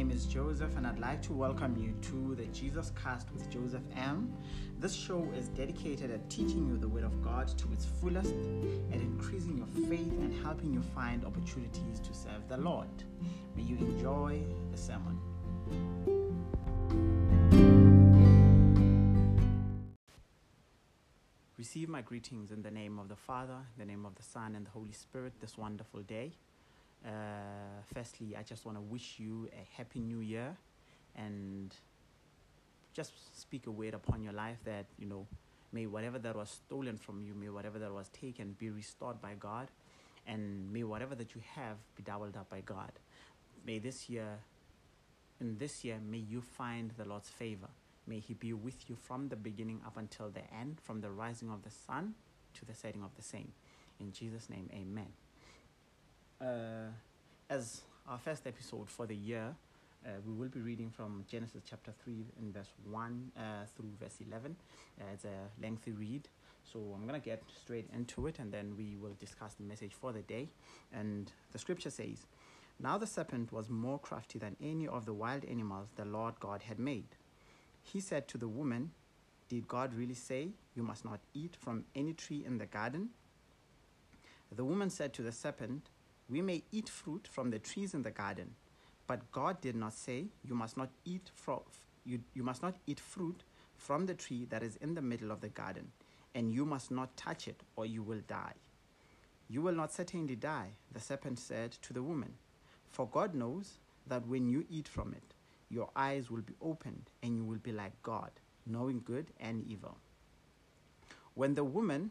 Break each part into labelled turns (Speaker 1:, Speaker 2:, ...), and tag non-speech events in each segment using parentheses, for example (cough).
Speaker 1: name is Joseph, and I'd like to welcome you to the Jesus Cast with Joseph M. This show is dedicated at teaching you the Word of God to its fullest, at increasing your faith and helping you find opportunities to serve the Lord. May you enjoy the sermon. Receive my greetings in the name of the Father, the name of the Son, and the Holy Spirit this wonderful day. Uh, firstly, I just want to wish you a happy new year and just speak a word upon your life that, you know, may whatever that was stolen from you, may whatever that was taken be restored by God, and may whatever that you have be doubled up by God. May this year, in this year, may you find the Lord's favor. May He be with you from the beginning up until the end, from the rising of the sun to the setting of the same. In Jesus' name, amen. Uh, as our first episode for the year, uh, we will be reading from Genesis chapter 3 in verse 1 uh, through verse 11. Uh, it's a lengthy read, so I'm going to get straight into it and then we will discuss the message for the day. And the scripture says, Now the serpent was more crafty than any of the wild animals the Lord God had made. He said to the woman, Did God really say, You must not eat from any tree in the garden? The woman said to the serpent, we may eat fruit from the trees in the garden, but God did not say, You must not eat from you, you must not eat fruit from the tree that is in the middle of the garden, and you must not touch it, or you will die. You will not certainly die, the serpent said to the woman, for God knows that when you eat from it, your eyes will be opened, and you will be like God, knowing good and evil. When the woman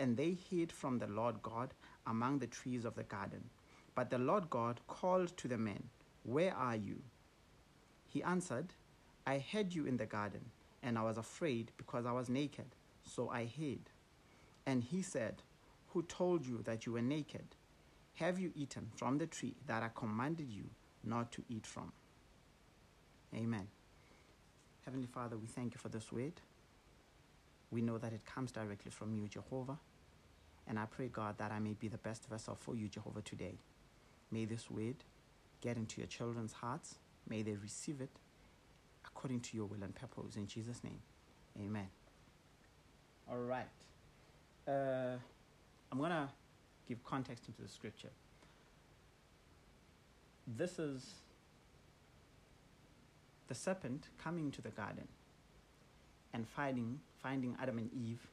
Speaker 1: and they hid from the Lord God among the trees of the garden. But the Lord God called to the man, Where are you? He answered, I hid you in the garden, and I was afraid because I was naked, so I hid. And he said, Who told you that you were naked? Have you eaten from the tree that I commanded you not to eat from? Amen. Heavenly Father, we thank you for this word. We know that it comes directly from you, Jehovah. And I pray, God, that I may be the best vessel for you, Jehovah, today. May this word get into your children's hearts. May they receive it according to your will and purpose. In Jesus' name, amen. All right. Uh, I'm going to give context into the scripture. This is the serpent coming into the garden and finding, finding Adam and Eve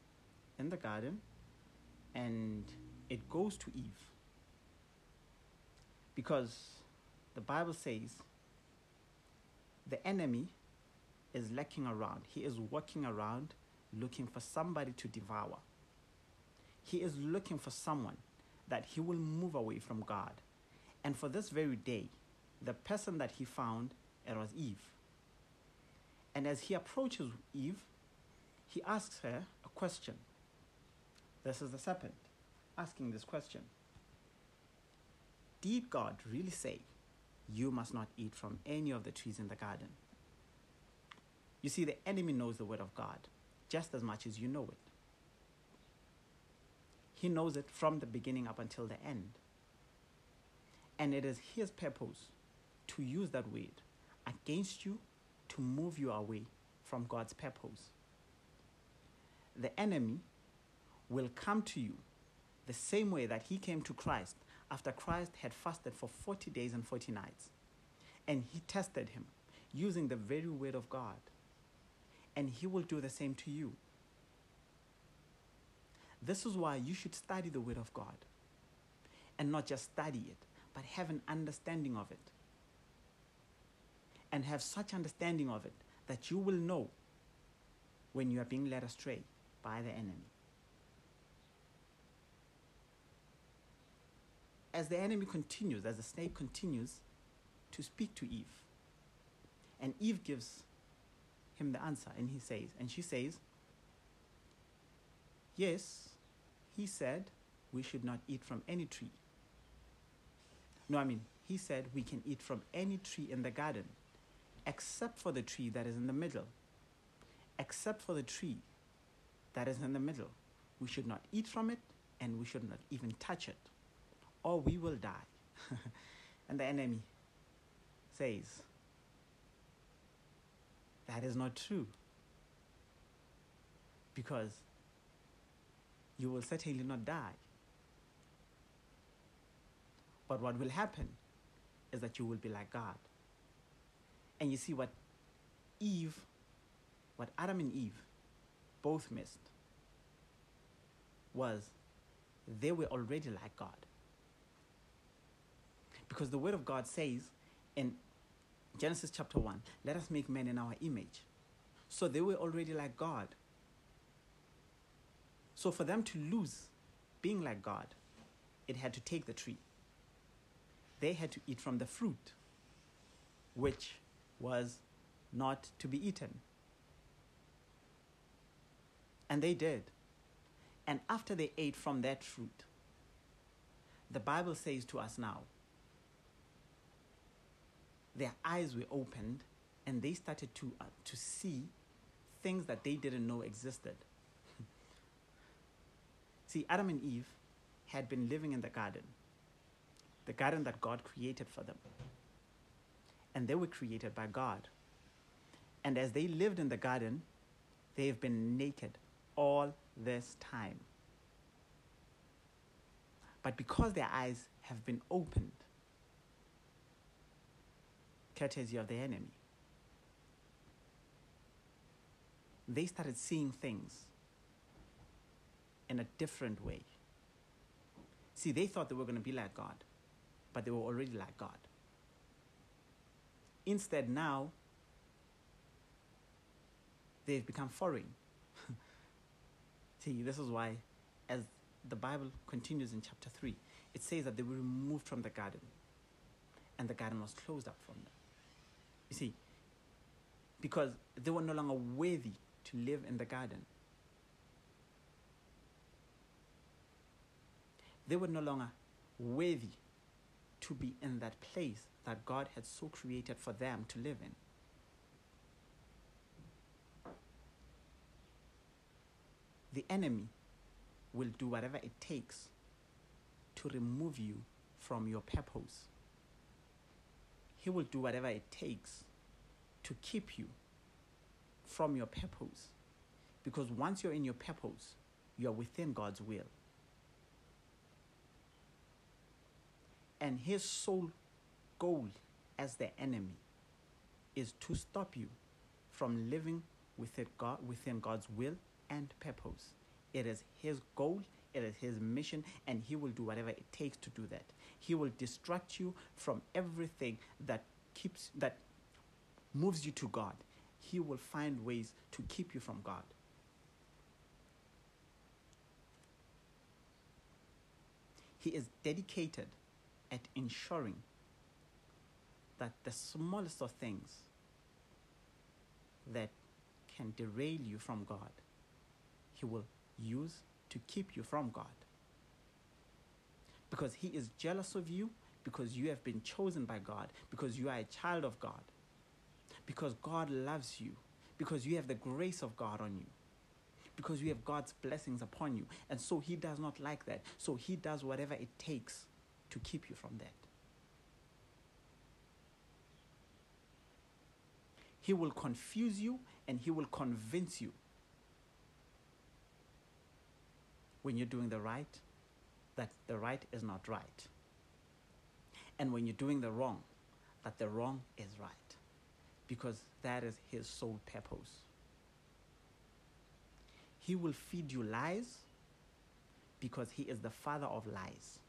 Speaker 1: in the garden and it goes to Eve. Because the Bible says the enemy is lurking around, he is walking around looking for somebody to devour. He is looking for someone that he will move away from God. And for this very day, the person that he found, it was Eve. And as he approaches Eve, he asks her a question. This is the serpent asking this question Did God really say, You must not eat from any of the trees in the garden? You see, the enemy knows the word of God just as much as you know it. He knows it from the beginning up until the end. And it is his purpose to use that word against you to move you away from God's purpose. The enemy will come to you the same way that he came to Christ after Christ had fasted for 40 days and 40 nights. And he tested him using the very word of God. And he will do the same to you. This is why you should study the word of God. And not just study it, but have an understanding of it. And have such understanding of it that you will know when you are being led astray by the enemy. As the enemy continues, as the snake continues to speak to Eve, And Eve gives him the answer, and he says, and she says, Yes, he said we should not eat from any tree. No, I mean, he said we can eat from any tree in the garden, except for the tree that is in the middle. Except for the tree that is in the middle. We should not eat from it, and we should not even touch it, or we will die. (laughs) and the enemy says, That is not true. Because you will certainly not die. But what will happen is that you will be like God. And you see what Eve, what Adam and Eve both missed was they were already like God. Because the Word of God says in Genesis chapter 1, let us make man in our image. So they were already like God. So for them to lose being like God, it had to take the tree. They had to eat from the fruit, which was not to be eaten. And they did. And after they ate from that fruit, the Bible says to us now, their eyes were opened and they started to, uh, to see things that they didn't know existed. (laughs) See, Adam and Eve had been living in the garden, the garden that God created for them. And they were created by God. And as they lived in the garden, they've been naked all this time. But because their eyes have been opened, courtesy of the enemy, they started seeing things in a different way. See, they thought they were going to be like God, but they were already like God. Instead, now, they've become foreign. (laughs) See, this is why, as the Bible continues in chapter 3, it says that they were removed from the garden and the garden was closed up from them. You see, because they were no longer worthy to live in the garden. They were no longer worthy to be in that place that God had so created for them to live in. The enemy will do whatever it takes to remove you from your purpose. He will do whatever it takes to keep you from your purpose. Because once you're in your purpose, you are within God's will. And his sole goal as the enemy is to stop you from living within, God, within God's will and purpose. It is his goal, it is his mission, and he will do whatever it takes to do that. He will distract you from everything that keeps that moves you to God. He will find ways to keep you from God. He is dedicated at ensuring that the smallest of things that can derail you from God, He will use to keep you from God. Because He is jealous of you, because you have been chosen by God, because you are a child of God, because God loves you, because you have the grace of God on you, because you have God's blessings upon you. And so He does not like that. So He does whatever it takes to keep you from that. He will confuse you and he will convince you when you're doing the right that the right is not right. And when you're doing the wrong, that the wrong is right. Because that is his sole purpose. He will feed you lies because he is the father of lies.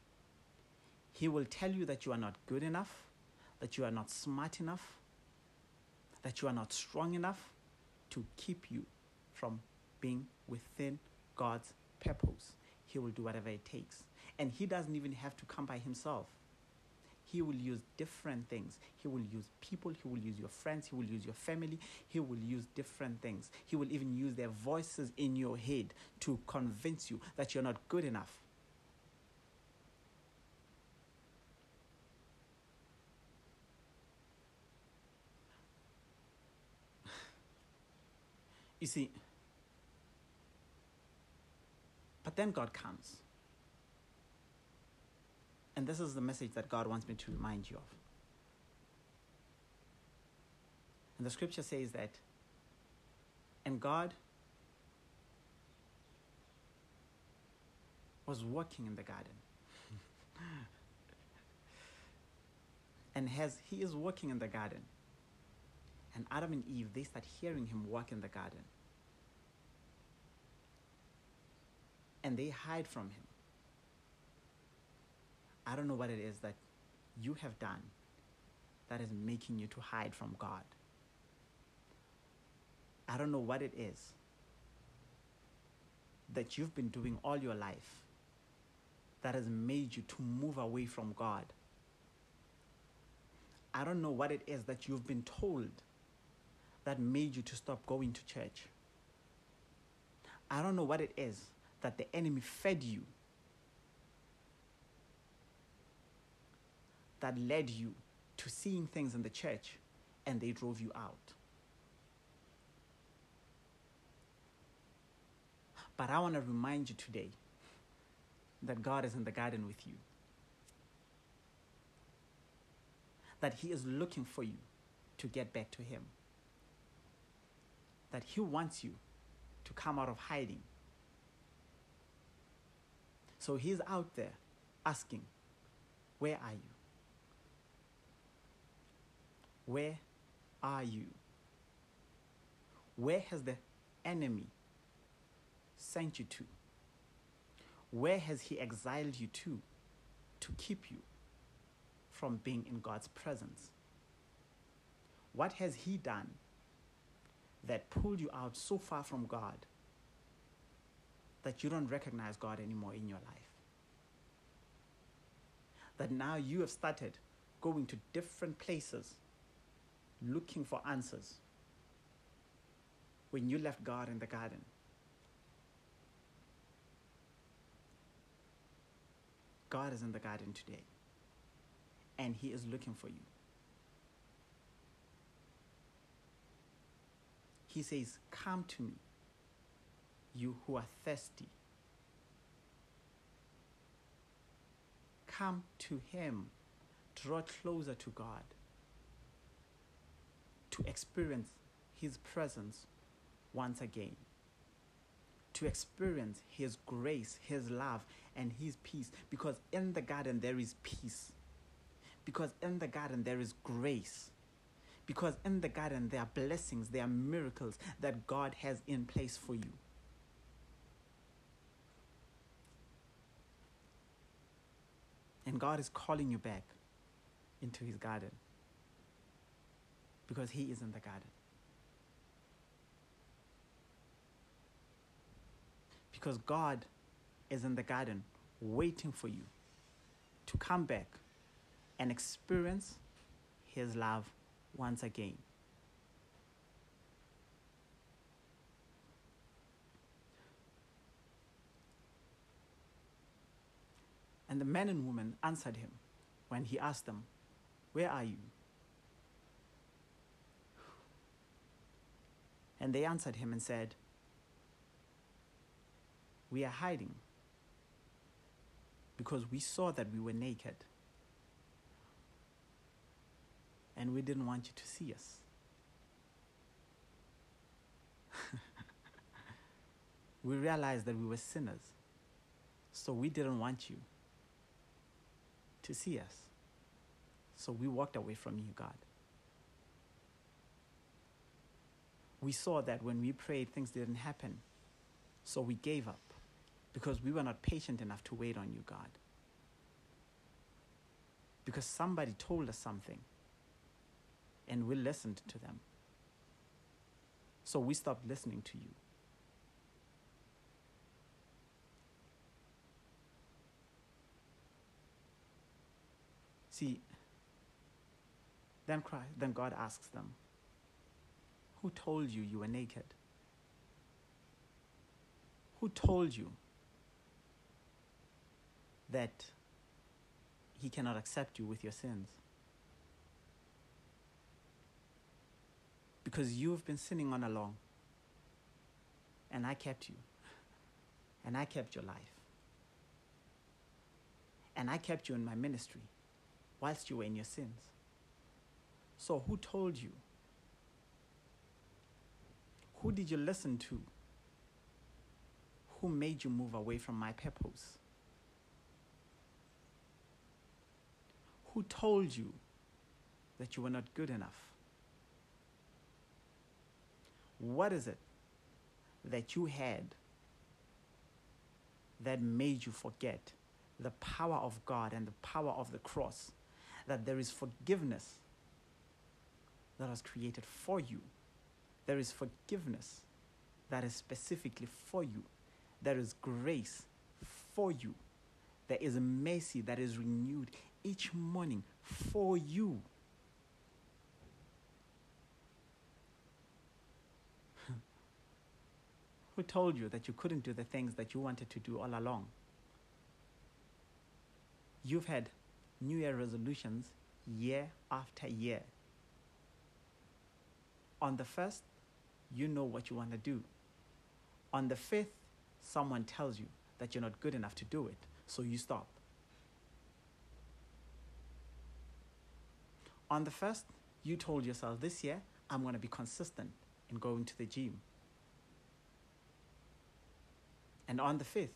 Speaker 1: He will tell you that you are not good enough, that you are not smart enough, that you are not strong enough to keep you from being within God's purpose. He will do whatever it takes. And He doesn't even have to come by Himself, He will use different things. He will use people. He will use your friends. He will use your family. He will use different things. He will even use their voices in your head to convince you that you're not good enough. You see, but then God comes. And this is the message that God wants me to remind you of. And the scripture says that, and God was walking in the garden. (laughs) and as he is walking in the garden, and Adam and Eve, they start hearing him walk in the garden. And they hide from him. I don't know what it is that you have done that is making you to hide from God. I don't know what it is that you've been doing all your life that has made you to move away from God. I don't know what it is that you've been told that made you to stop going to church. I don't know what it is that the enemy fed you that led you to seeing things in the church and they drove you out. But I want to remind you today that God is in the garden with you. That He is looking for you to get back to Him. That He wants you to come out of hiding. So He's out there asking, Where are you? Where are you? Where has the enemy sent you to? Where has he exiled you to to keep you from being in God's presence? What has he done that pulled you out so far from God that you don't recognize God anymore in your life? That now you have started going to different places looking for answers when you left God in the garden. God is in the garden today, and He is looking for you. He says, Come to me, you who are thirsty. Come to Him, draw closer to God to experience His presence once again, to experience His grace, His love, and His peace. Because in the garden there is peace, because in the garden there is grace. Because in the garden there are blessings, there are miracles that God has in place for you. And God is calling you back into His garden because He is in the garden. Because God is in the garden waiting for you to come back and experience His love once again. And the men and women answered him when he asked them, Where are you? And they answered him and said, We are hiding because we saw that we were naked and we didn't want you to see us. (laughs) we realized that we were sinners, so we didn't want you to see us. So we walked away from you, God. We saw that when we prayed, things didn't happen. So we gave up because we were not patient enough to wait on you, God. Because somebody told us something and we listened to them. So we stopped listening to you. See, Then, Christ, then God asks them, Who told you you were naked? Who told you that He cannot accept you with your sins? Because you've been sinning on along, and I kept you, and I kept your life, and I kept you in my ministry whilst you were in your sins. So, who told you? Who did you listen to? Who made you move away from my purpose? Who told you that you were not good enough? What is it that you had that made you forget the power of God and the power of the cross? That there is forgiveness that was created for you. There is forgiveness that is specifically for you. There is grace for you. There is mercy that is renewed each morning for you. (laughs) Who told you that you couldn't do the things that you wanted to do all along? You've had New Year resolutions year after year. On the first, you know what you want to do. On the fifth, someone tells you that you're not good enough to do it, so you stop. On the first, you told yourself this year, I'm going to be consistent in going to the gym. And on the fifth,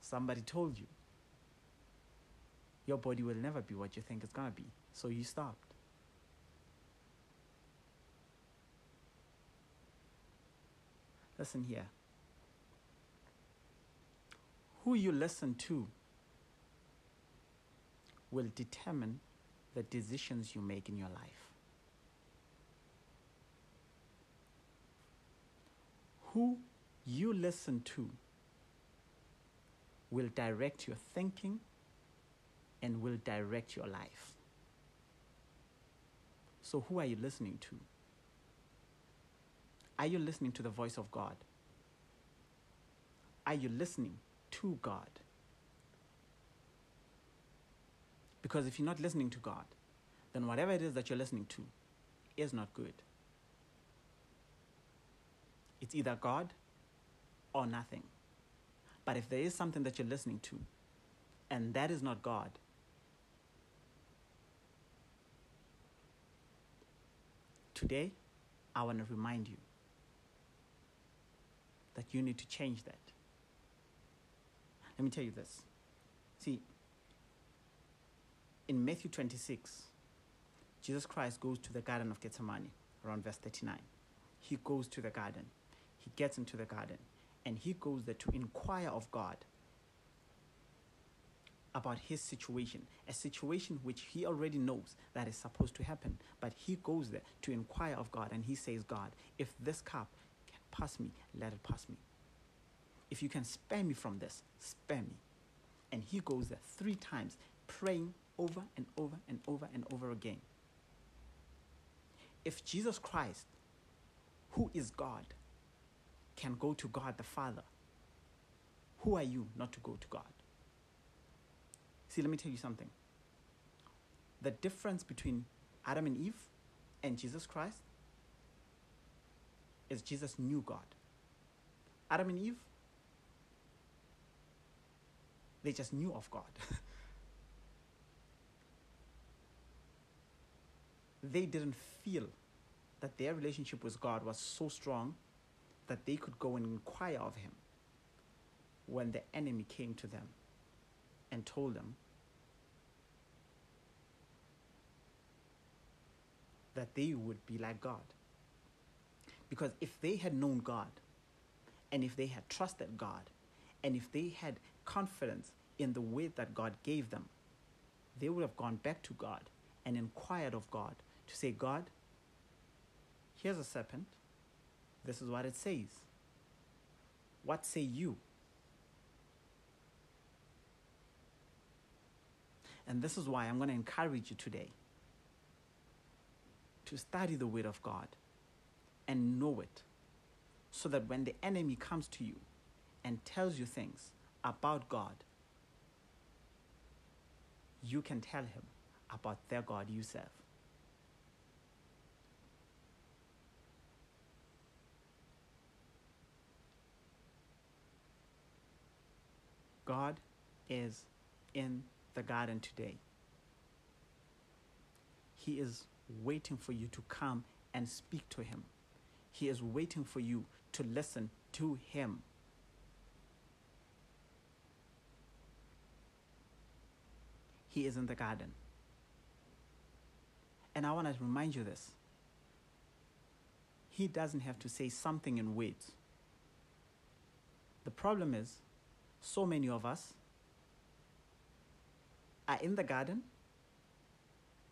Speaker 1: somebody told you your body will never be what you think it's going to be, so you stopped. Listen here. Who you listen to will determine the decisions you make in your life. Who you listen to will direct your thinking and will direct your life. So, who are you listening to? Are you listening to the voice of God? Are you listening to God? Because if you're not listening to God, then whatever it is that you're listening to is not good. It's either God or nothing. But if there is something that you're listening to and that is not God, today I want to remind you that you need to change that. Let me tell you this. See, in Matthew 26, Jesus Christ goes to the Garden of Gethsemane, around verse 39. He goes to the garden. He gets into the garden and he goes there to inquire of God about his situation, a situation which he already knows that is supposed to happen. But he goes there to inquire of God and he says, God, if this cup pass me, let it pass me. If you can spare me from this, spare me. And he goes there three times, praying over and over and over and over again. If Jesus Christ, who is God, can go to God the Father, who are you not to go to God? See, let me tell you something. The difference between Adam and Eve and Jesus Christ is Jesus knew God. Adam and Eve, they just knew of God. (laughs) they didn't feel that their relationship with God was so strong that they could go and inquire of Him when the enemy came to them and told them that they would be like God. Because if they had known God, and if they had trusted God, and if they had confidence in the way that God gave them, they would have gone back to God and inquired of God to say, God, here's a serpent. This is what it says. What say you? And this is why I'm going to encourage you today to study the Word of God and know it so that when the enemy comes to you and tells you things about God, you can tell him about their God you serve. God is in the garden today. He is waiting for you to come and speak to Him. He is waiting for you to listen to Him. He is in the garden. And I want to remind you this. He doesn't have to say something in words. The problem is, so many of us are in the garden,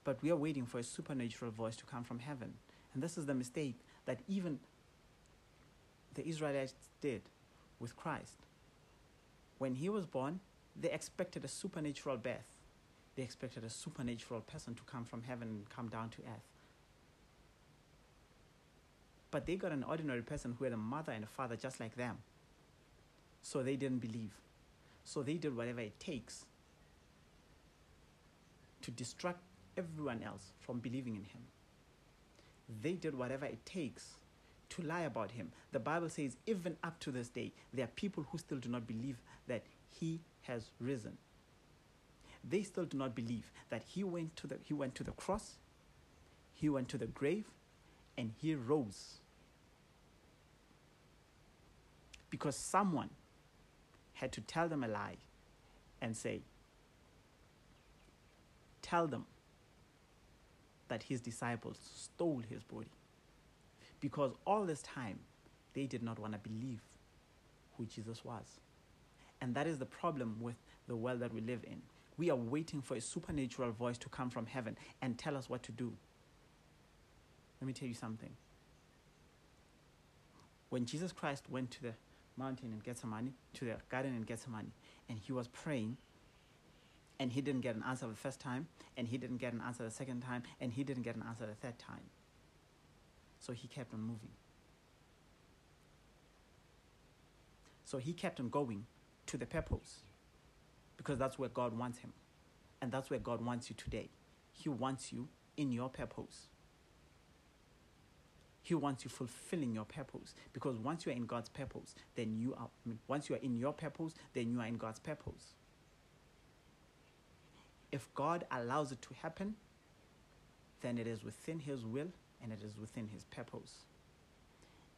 Speaker 1: but we are waiting for a supernatural voice to come from heaven. And this is the mistake that even the Israelites did with Christ. When he was born, they expected a supernatural birth. They expected a supernatural person to come from heaven and come down to earth. But they got an ordinary person who had a mother and a father just like them. So they didn't believe. So they did whatever it takes to distract everyone else from believing in him. They did whatever it takes to lie about him. The Bible says, even up to this day, there are people who still do not believe that he has risen. They still do not believe that he went to the, he went to the cross, he went to the grave, and he rose. Because someone had to tell them a lie and say, Tell them that his disciples stole his body. Because all this time, they did not want to believe who Jesus was. And that is the problem with the world that we live in. We are waiting for a supernatural voice to come from heaven and tell us what to do. Let me tell you something. When Jesus Christ went to the mountain and in Gethsemane, to the garden and in Gethsemane, and he was praying, and he didn't get an answer the first time, and he didn't get an answer the second time, and he didn't get an answer the third time. So he kept on moving. So he kept on going to the purpose because that's where God wants him. And that's where God wants you today. He wants you in your purpose. He wants you fulfilling your purpose because once you are in God's purpose, then you are, once you are in your purpose, then you are in God's purpose. If God allows it to happen, then it is within His will and it is within His purpose.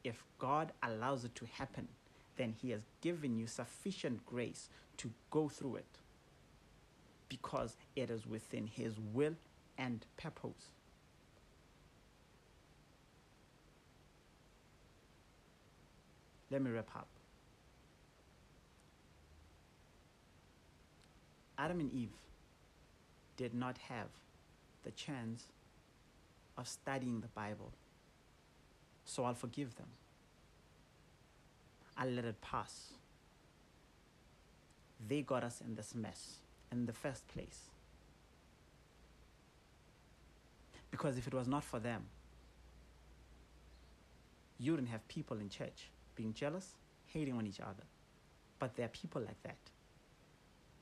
Speaker 1: If God allows it to happen, then He has given you sufficient grace to go through it because it is within His will and purpose. Let me wrap up. Adam and Eve did not have the chance of studying the Bible. So I'll forgive them. I'll let it pass. They got us in this mess in the first place. Because if it was not for them, you wouldn't have people in church being jealous, hating on each other. But there are people like that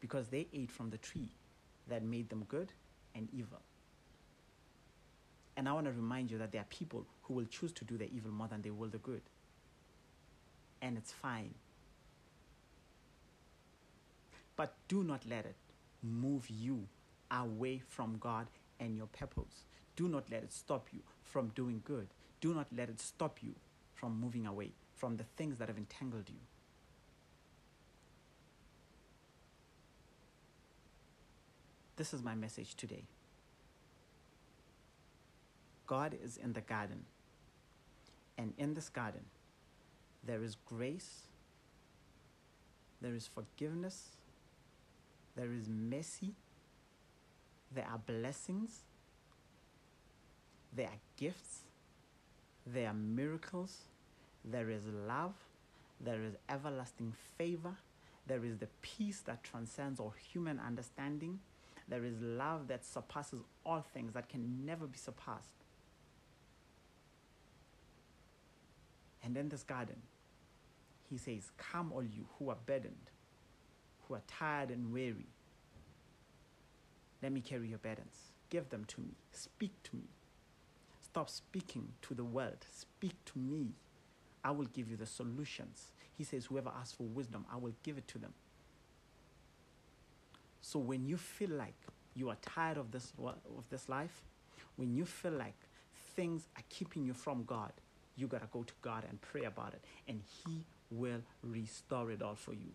Speaker 1: because they ate from the tree that made them good and evil. And I want to remind you that there are people who will choose to do the evil more than they will the good. And it's fine. But do not let it move you away from God and your purpose. Do not let it stop you from doing good. Do not let it stop you from moving away from the things that have entangled you. This is my message today. God is in the garden. And in this garden, there is grace, there is forgiveness, there is mercy, there are blessings, there are gifts, there are miracles, there is love, there is everlasting favor, there is the peace that transcends all human understanding, there is love that surpasses all things, that can never be surpassed. And in this garden, he says, Come, all you who are burdened, who are tired and weary. Let me carry your burdens. Give them to me. Speak to me. Stop speaking to the world. Speak to me. I will give you the solutions. He says, Whoever asks for wisdom, I will give it to them. So when you feel like you are tired of this, of this life, when you feel like things are keeping you from God, you got to go to God and pray about it, and He will restore it all for you.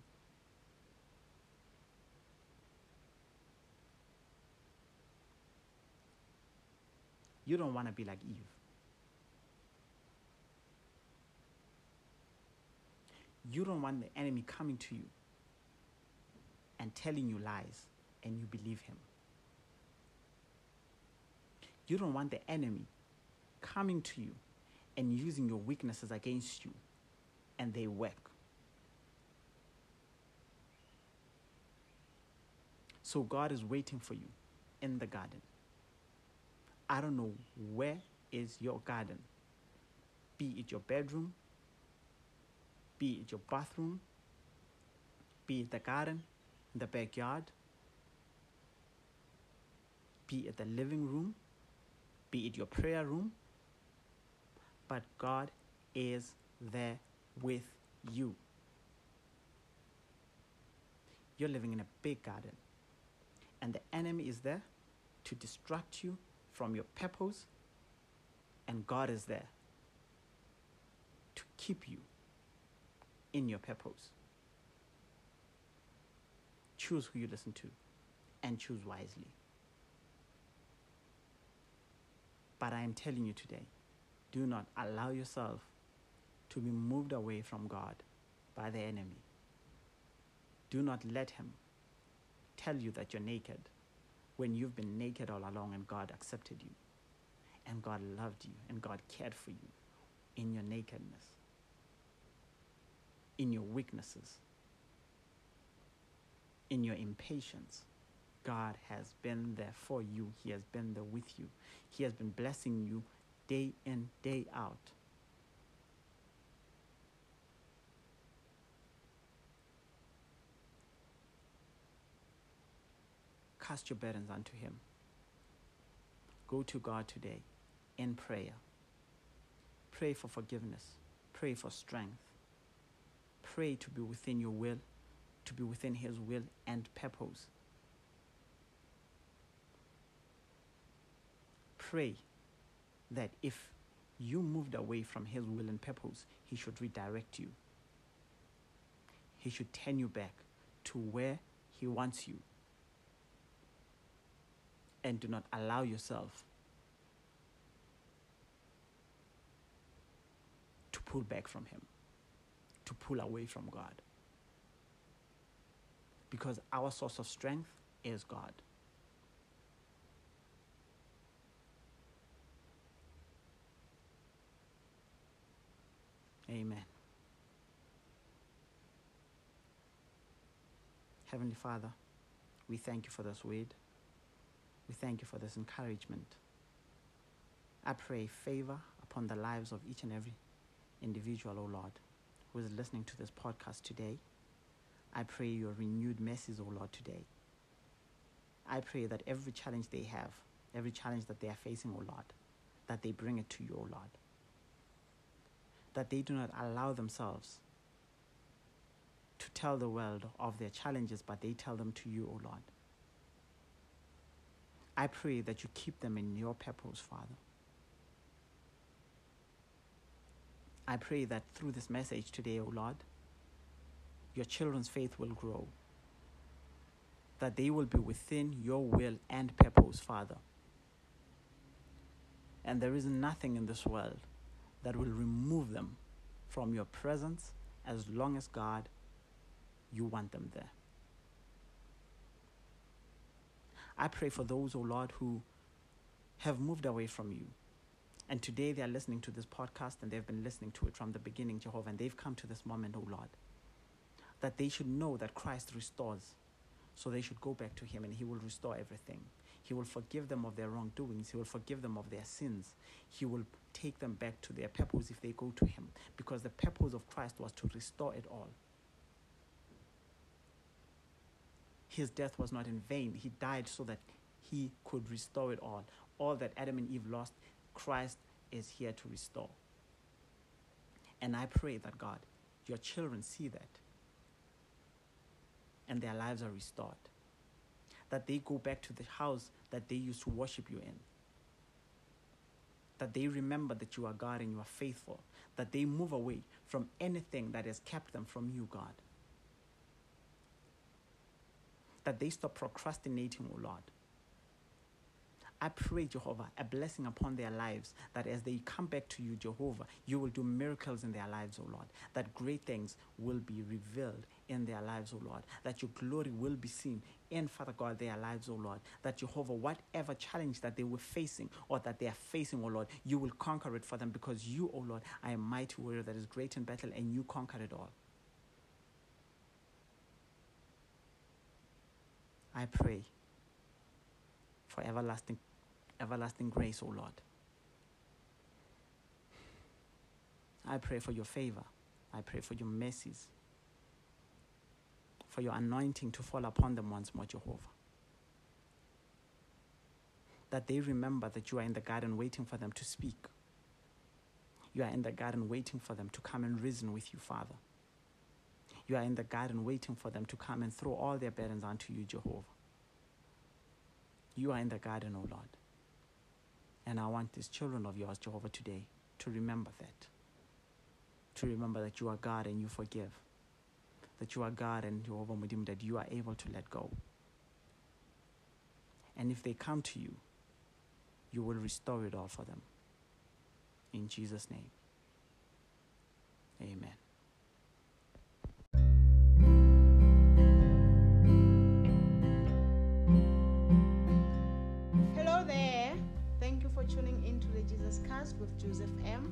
Speaker 1: You don't want to be like Eve. You don't want the enemy coming to you and telling you lies and you believe him. You don't want the enemy coming to you and using your weaknesses against you and they work. So God is waiting for you in the garden. I don't know where is your garden. Be it your bedroom, be it your bathroom, be it the garden, the backyard, be it the living room, be it your prayer room. But God is there with you. You're living in a big garden, and the enemy is there to distract you from your purpose, and God is there to keep you in your purpose. Choose who you listen to and choose wisely. But I am telling you today do not allow yourself to be moved away from God by the enemy. Do not let him tell you that you're naked when you've been naked all along and God accepted you and God loved you and God cared for you in your nakedness, in your weaknesses, in your impatience. God has been there for you. He has been there with you. He has been blessing you day in, day out. Cast your burdens unto Him. Go to God today in prayer. Pray for forgiveness. Pray for strength. Pray to be within your will, to be within His will and purpose. Pray that if you moved away from His will and purpose, He should redirect you. He should turn you back to where He wants you and do not allow yourself to pull back from Him, to pull away from God. Because our source of strength is God. Amen. Heavenly Father, we thank you for this word. We thank you for this encouragement. I pray favor upon the lives of each and every individual, O oh Lord, who is listening to this podcast today. I pray your renewed mercies, O Lord, today. I pray that every challenge they have, every challenge that they are facing, O Lord, that they bring it to you, O Lord. That they do not allow themselves to tell the world of their challenges, but they tell them to you, O Lord. I pray that you keep them in your purpose, Father. I pray that through this message today, O Lord, your children's faith will grow, that they will be within your will and purpose, Father. And there is nothing in this world that will remove them from your presence as long as, God, you want them there. I pray for those, O oh Lord, who have moved away from you. And today they are listening to this podcast and they've been listening to it from the beginning, Jehovah, and they've come to this moment, O oh Lord, that they should know that Christ restores. So they should go back to Him and He will restore everything. He will forgive them of their wrongdoings. He will forgive them of their sins. He will take them back to their purpose if they go to Him. Because the purpose of Christ was to restore it all. His death was not in vain. He died so that He could restore it all. All that Adam and Eve lost, Christ is here to restore. And I pray that God, your children see that and their lives are restored. That they go back to the house that they used to worship you in. That they remember that you are God and you are faithful. That they move away from anything that has kept them from you, God. That they stop procrastinating, O oh Lord I pray, Jehovah, a blessing upon their lives, that as they come back to you, Jehovah, you will do miracles in their lives, O Lord, that great things will be revealed in their lives, O Lord, that your glory will be seen in, Father God, their lives, O Lord, that Jehovah, whatever challenge that they were facing or that they are facing, O Lord, you will conquer it for them because you, O Lord, are a mighty warrior that is great in battle and you conquer it all. I pray for everlasting everlasting grace, O Lord. I pray for your favor. I pray for your mercies, for your anointing to fall upon them once more, Jehovah. That they remember that you are in the garden waiting for them to speak. You are in the garden waiting for them to come and reason with you, Father. You are in the garden waiting for them to come and throw all their burdens onto you, Jehovah. You are in the garden, O Lord. And I want these children of yours, Jehovah, today to remember that. To remember that you are God and you forgive. That you are God and Jehovah Mudim, that you are able to let go. And if they come to you, you will restore it all for them. In Jesus' name. Amen.
Speaker 2: Hello there. Thank you for tuning in to the Jesus Cast with Joseph M.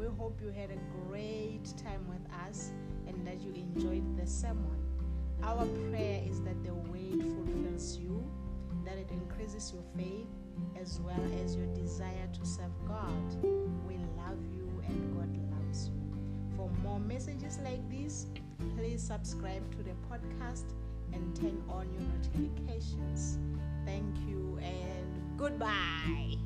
Speaker 2: We hope you had a great time with us and that you enjoyed the sermon. Our prayer is that the word fulfills you, that it increases your faith as well as your desire to serve God. We love you and God loves you. For more messages like this, please subscribe to the podcast and turn on your notifications. Thank you and goodbye.